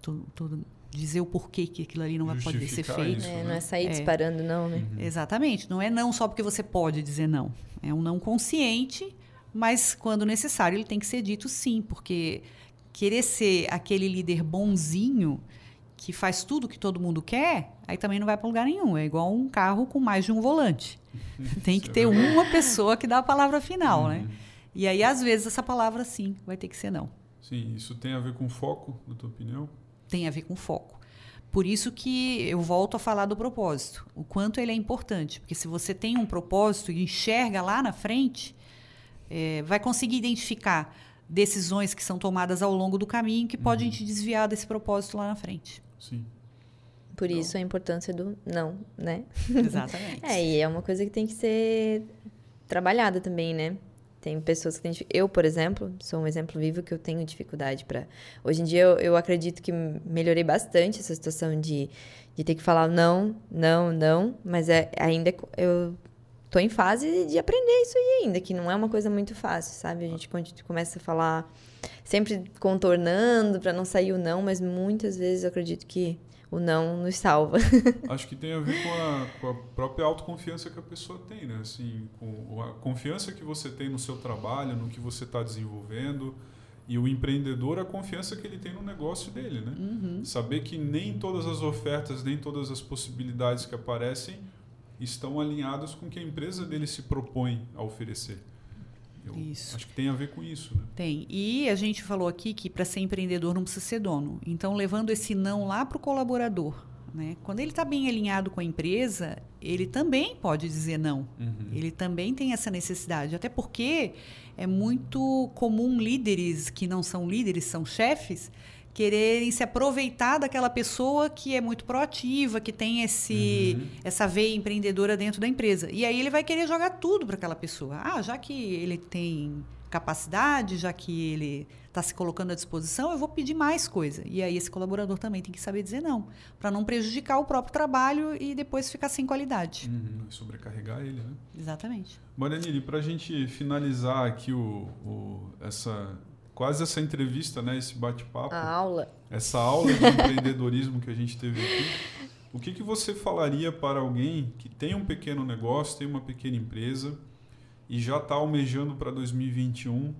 Tudo, dizer o porquê que aquilo ali não vai poder ser feito. Isso, é, né? Não é sair é. disparando, não, né? Uhum. Exatamente. Não é não só porque você pode dizer não. É um não consciente, mas quando necessário ele tem que ser dito sim, porque querer ser aquele líder bonzinho que faz tudo que todo mundo quer, aí também não vai para lugar nenhum. É igual um carro com mais de um volante. (laughs) tem que é ter uma pessoa que dá a palavra final, né? uhum. né? E aí, às vezes, essa palavra sim vai ter que ser não. Sim, isso tem a ver com foco, na tua opinião? Tem a ver com foco. Por isso que eu volto a falar do propósito, o quanto ele é importante. Porque se você tem um propósito e enxerga lá na frente, é, vai conseguir identificar decisões que são tomadas ao longo do caminho que podem te desviar desse propósito lá na frente. Sim. Por isso a importância do não, né? Exatamente. (laughs) É, e é uma coisa que tem que ser trabalhada também, né? Tem pessoas que têm. Eu, por exemplo, sou um exemplo vivo que eu tenho dificuldade para. Hoje em dia eu, eu acredito que melhorei bastante essa situação de, de ter que falar não, não, não, mas é, ainda co- eu tô em fase de aprender isso aí ainda, que não é uma coisa muito fácil, sabe? A gente começa a falar sempre contornando para não sair o não, mas muitas vezes eu acredito que o não nos salva. (laughs) Acho que tem a ver com a, com a própria autoconfiança que a pessoa tem, né? Assim, com a confiança que você tem no seu trabalho, no que você está desenvolvendo. E o empreendedor, a confiança que ele tem no negócio dele, né? Uhum. Saber que nem todas as ofertas, nem todas as possibilidades que aparecem estão alinhadas com o que a empresa dele se propõe a oferecer. Eu Isso. acho que tem a ver com isso, né? Tem. E a gente falou aqui que para ser empreendedor não precisa ser dono. Então, levando esse não lá para o colaborador. Né? Quando ele está bem alinhado com a empresa, ele também pode dizer não. Ele também tem essa necessidade. Até porque é muito comum líderes que não são líderes, são chefes, quererem se aproveitar daquela pessoa que é muito proativa, que tem esse, Uhum. essa veia empreendedora dentro da empresa. E aí ele vai querer jogar tudo para aquela pessoa. Ah, já que ele tem capacidade, já que ele está se colocando à disposição, eu vou pedir mais coisa. E aí esse colaborador também tem que saber dizer não, para não prejudicar o próprio trabalho e depois ficar sem qualidade. Uhum. Sobrecarregar ele, né? Exatamente. Marianine, para a gente finalizar aqui o, o- essa quase essa entrevista, né, esse bate-papo, A aula. essa aula de empreendedorismo que a gente teve aqui, o que, que você falaria para alguém que tem um pequeno negócio, tem uma pequena empresa e já está almejando para 2021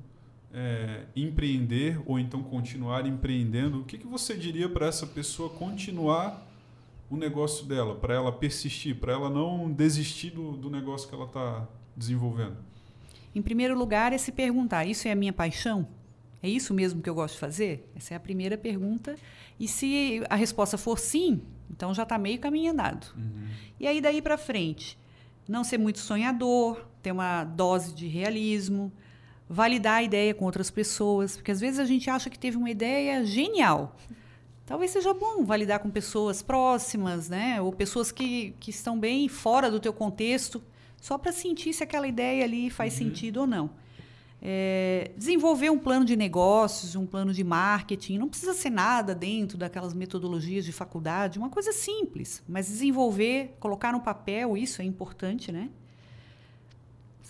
é, empreender ou então continuar empreendendo? O que, que você diria para essa pessoa continuar o negócio dela, para ela persistir, para ela não desistir do, do negócio que ela está desenvolvendo? Em primeiro lugar, é se perguntar: isso é a minha paixão? É isso mesmo que eu gosto de fazer? Essa é a primeira pergunta. E se a resposta for sim, então já está meio caminho andado. E aí, daí para frente, não ser muito sonhador, ter uma dose de realismo, validar a ideia com outras pessoas, porque às vezes a gente acha que teve uma ideia genial. Talvez seja bom validar com pessoas próximas, né? Ou pessoas que, que estão bem fora do teu contexto, só para sentir se aquela ideia ali faz sentido ou não. É, desenvolver um plano de negócios, um plano de marketing, não precisa ser nada dentro daquelas metodologias de faculdade, uma coisa simples, mas desenvolver, colocar no papel, isso é importante, né?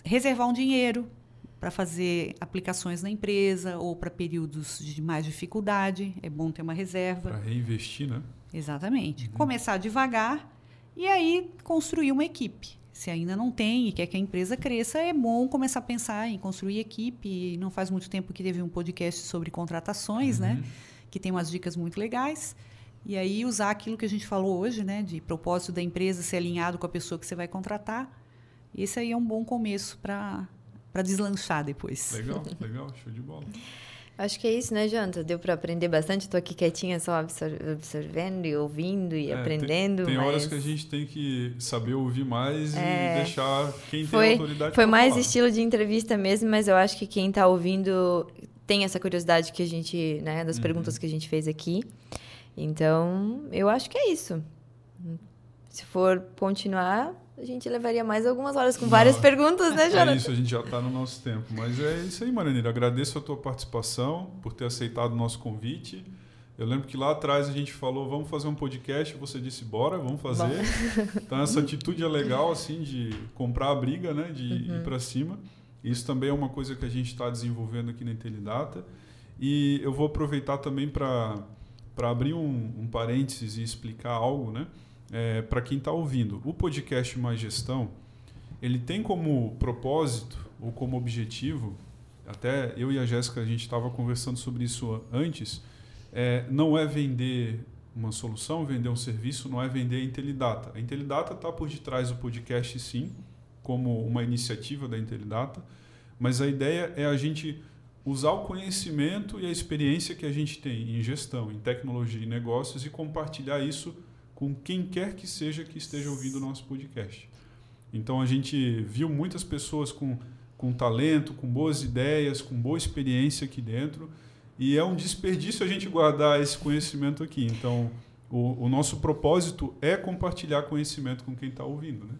Reservar um dinheiro para fazer aplicações na empresa ou para períodos de mais dificuldade, é bom ter uma reserva. Para reinvestir, né? Exatamente. Começar devagar e aí construir uma equipe. Se ainda não tem e quer que a empresa cresça, é bom começar a pensar em construir equipe. Não faz muito tempo que teve um podcast sobre contratações, né? Que tem umas dicas muito legais. E aí usar aquilo que a gente falou hoje, né? De propósito da empresa ser alinhado com a pessoa que você vai contratar. Esse aí é um bom começo para para deslanchar depois. Legal, (laughs) legal, show de bola. Acho que é isso, né, Janta? Deu para aprender bastante. Tô aqui quietinha, só absor- observando e ouvindo e É, aprendendo. Tem, tem horas mas que a gente tem que saber ouvir mais É, e deixar quem tem foi, autoridade foi mais falar. estilo de entrevista mesmo, mas eu acho que quem tá ouvindo tem essa curiosidade que a gente, né, das Uhum. perguntas que a gente fez aqui. Então, eu acho que é isso. Se for continuar, a gente levaria mais algumas horas com Não, várias perguntas, né, É Jonathan? isso, a gente já está no nosso tempo. Mas é isso aí, Marineira. Agradeço a tua participação, por ter aceitado o nosso convite. Eu lembro que lá atrás a gente falou, vamos fazer um podcast, você disse, bora, vamos fazer. (laughs) Então essa atitude é legal, assim, de comprar a briga, né? De Uhum. ir para cima. Isso também é uma coisa que a gente está desenvolvendo aqui na Intelidata. E eu vou aproveitar também para abrir um, um parênteses e explicar algo, né? É, para quem está ouvindo. O podcast Mais Gestão, ele tem como propósito ou como objetivo, até eu e a Jéssica a gente estava conversando sobre isso antes, é, não é vender uma solução, vender um serviço, não é vender a Intelidata. A Intelidata está por detrás do podcast, sim, como uma iniciativa da Intelidata, mas a ideia é a gente usar o conhecimento e a experiência que a gente tem em gestão, em tecnologia e negócios e compartilhar isso com quem quer que seja que esteja ouvindo o nosso podcast. Então a gente viu muitas pessoas com, com talento, com boas ideias, com boa experiência aqui dentro e é um desperdício a gente guardar esse conhecimento aqui. Então o, o nosso propósito é compartilhar conhecimento com quem está ouvindo, né?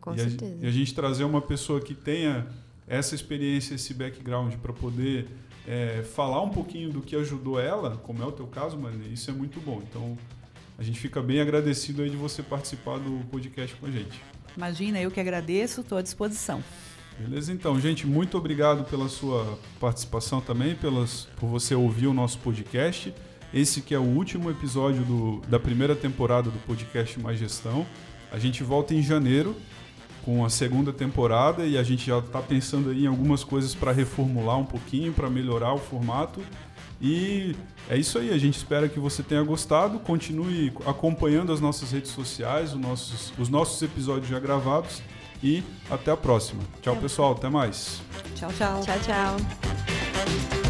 Com e certeza. A, e a gente trazer uma pessoa que tenha essa experiência, esse background para poder é, falar um pouquinho do que ajudou ela, como é o teu caso, Marina, isso é muito bom. Então, a gente fica bem agradecido aí de você participar do podcast com a gente. Imagina, eu que agradeço, estou à disposição. Beleza, então, gente, muito obrigado pela sua participação também, pelas, por você ouvir o nosso podcast. Esse que é o último episódio do, da primeira temporada do podcast Mais Gestão. A gente volta em janeiro com a segunda temporada e a gente já está pensando aí em algumas coisas para reformular um pouquinho, para melhorar o formato. E é isso aí, a gente espera que você tenha gostado. Continue acompanhando as nossas redes sociais, os nossos, os nossos episódios já gravados. E até a próxima. Tchau, pessoal. Até mais. Tchau, tchau. Tchau, tchau.